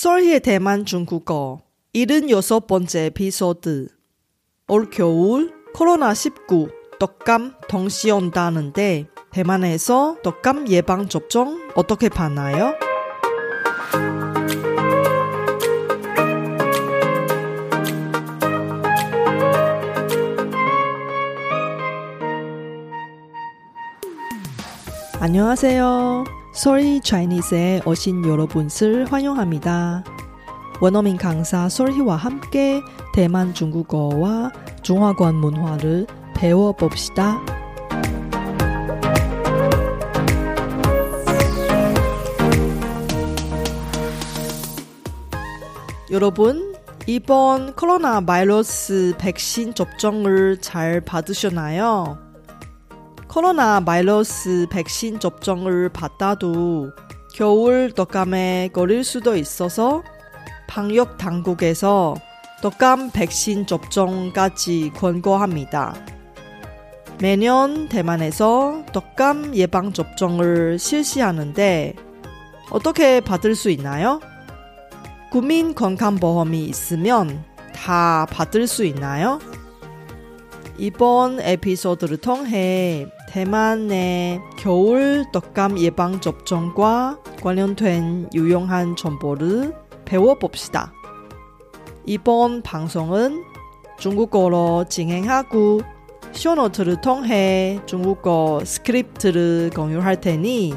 썰희의 대만 중국어 76번째 에피소드 올 겨울 코로나19 독감 동시 온다는데 대만에서 독감 예방 접종 어떻게 받나요? 안녕하세요. 솔희 차이니스에 오신 여러분을 환영합니다. 원어민 강사 솔희와 함께 대만 중국어와 중화권 문화를 배워봅시다. 여러분, 이번 코로나 바이러스 백신 접종을 잘 받으셨나요? 코로나 바이러스 백신 접종을 받아도 겨울 독감에 걸릴 수도 있어서 방역 당국에서 독감 백신 접종까지 권고합니다. 매년 대만에서 독감 예방 접종을 실시하는데 어떻게 받을 수 있나요? 국민 건강보험이 있으면 다 받을 수 있나요? 이번 에피소드를 통해 대만의 겨울 덕감 예방 접종과 관련된 유용한 정보를 배워봅시다. 이번 방송은 중국어로 진행하고 쇼노트를 통해 중국어 스크립트를 공유할 테니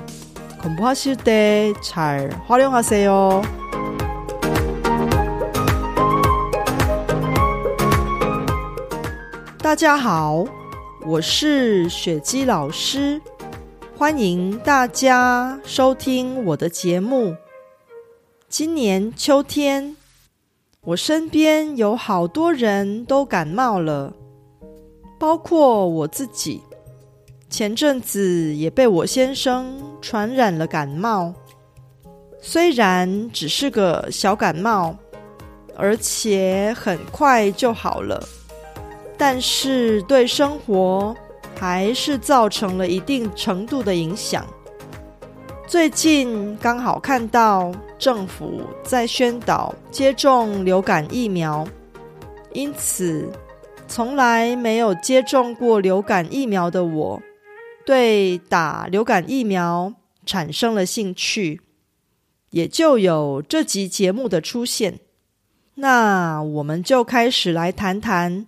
공부하실 때 잘 활용하세요. 다자하오 我是雪姬老师，欢迎大家收听我的节目。今年秋天，我身边有好多人都感冒了，包括我自己。前阵子也被我先生传染了感冒，虽然只是个小感冒，而且很快就好了。但是对生活还是造成了一定程度的影响。最近刚好看到政府在宣导接种流感疫苗，因此从来没有接种过流感疫苗的我，对打流感疫苗产生了兴趣，也就有这集节目的出现。那我们就开始来谈谈。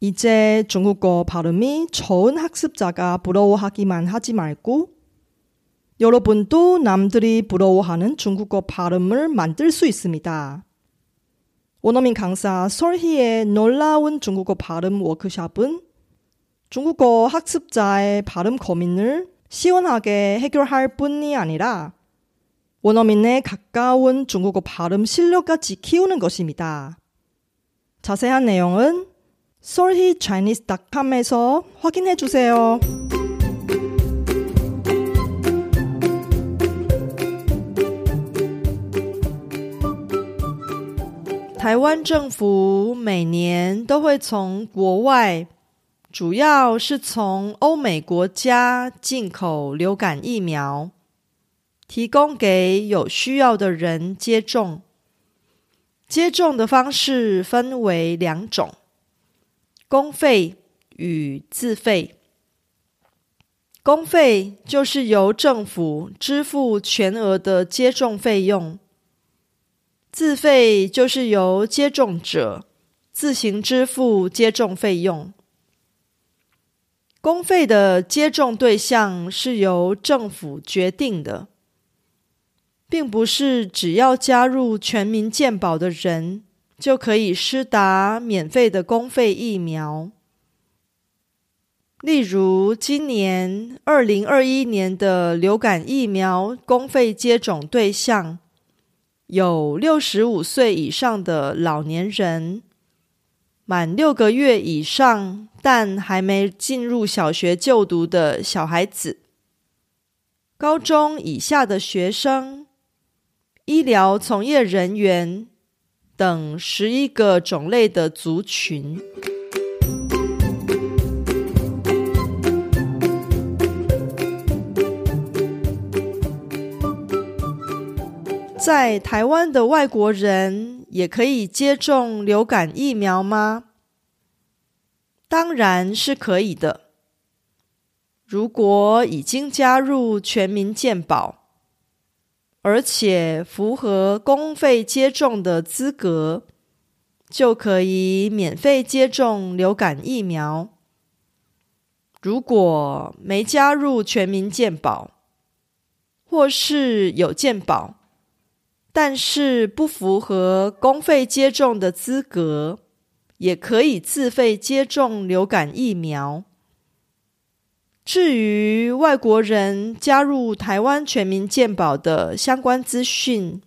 이제 중국어 발음이 좋은 학습자가 부러워하기만 하지 말고 여러분도 남들이 부러워하는 중국어 발음을 만들 수 있습니다. 원어민 강사 설희의 놀라운 중국어 발음 워크샵은 중국어 학습자의 발음 고민을 시원하게 해결할 뿐이 아니라 원어민의 가까운 중국어 발음 실력까지 키우는 것입니다. 자세한 내용은 solhichinese.com에서 확인해 주세요. 타이완 政府每年都会从国外主要是从欧美国家进口流感疫苗，提供给有需要的人接种。接种的方式分为两种。 公费与自费，公费就是由政府支付全额的接种费用，自费就是由接种者自行支付接种费用。公费的接种对象是由政府决定的，并不是只要加入全民健保的人。就可以施打免费的公费疫苗。例如，今年二零二一年的流感疫苗公费接种对象有六十五岁以上的老年人、满六个月以上但还没进入小学就读的小孩子、高中以下的学生、医疗从业人员等十一个种类的族群。在台湾的外国人也可以接种流感疫苗吗？当然是可以的。如果已经加入全民健保，而且符合公费接种的资格，就可以免费接种流感疫苗。如果没加入全民健保，或是有健保，但是不符合公费接种的资格，也可以自费接种流感疫苗。至于外国人加入台湾全民健保的相关资讯，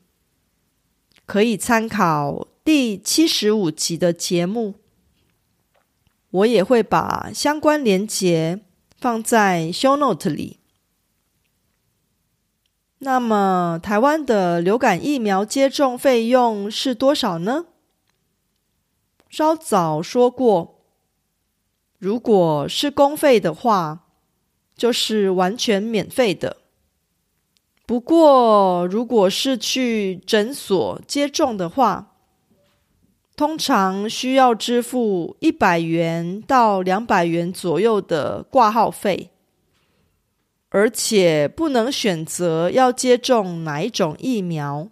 可以参考第七十五集的节目，我也会把相关连结放在 show note 里。那么，台湾的流感疫苗接种费用是多少呢？稍早说过，如果是公费的话，就是完全免费的。不过，如果是去诊所接种的话，通常需要支付一百元到两百元左右的挂号费。而且不能选择要接种哪一种疫苗。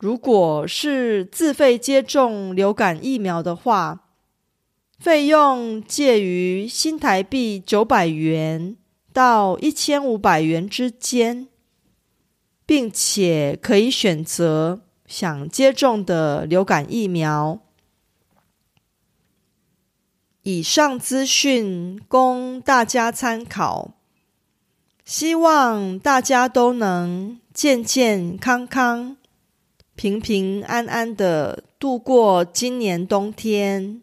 如果是自费接种流感疫苗的话，费用介于新台币九百元到一千五百元之间，并且可以选择想接种的流感疫苗。以上资讯供大家参考，希望大家都能健健康康、平平安安的度过今年冬天。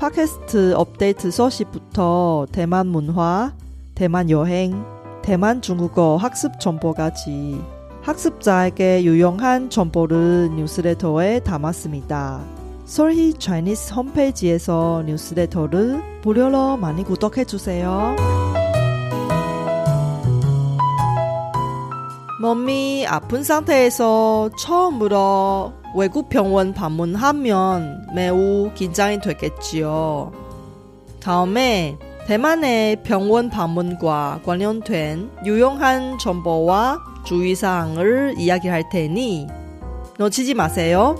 팟캐스트 업데이트 소식부터 대만 문화, 대만 여행, 대만 중국어 학습 정보까지 학습자에게 유용한 정보를 뉴스레터에 담았습니다. 솔희 차이니스 홈페이지에서 뉴스레터를 무료로 많이 구독해 주세요. 몸이 아픈 상태에서 처음으로 외국 병원 방문하면 매우 긴장이 되겠지요. 다음에 대만의 병원 방문과 관련된 유용한 정보와 주의사항을 이야기할 테니 놓치지 마세요.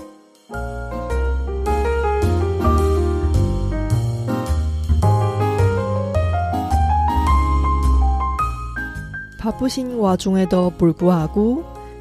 바쁘신 와중에도 불구하고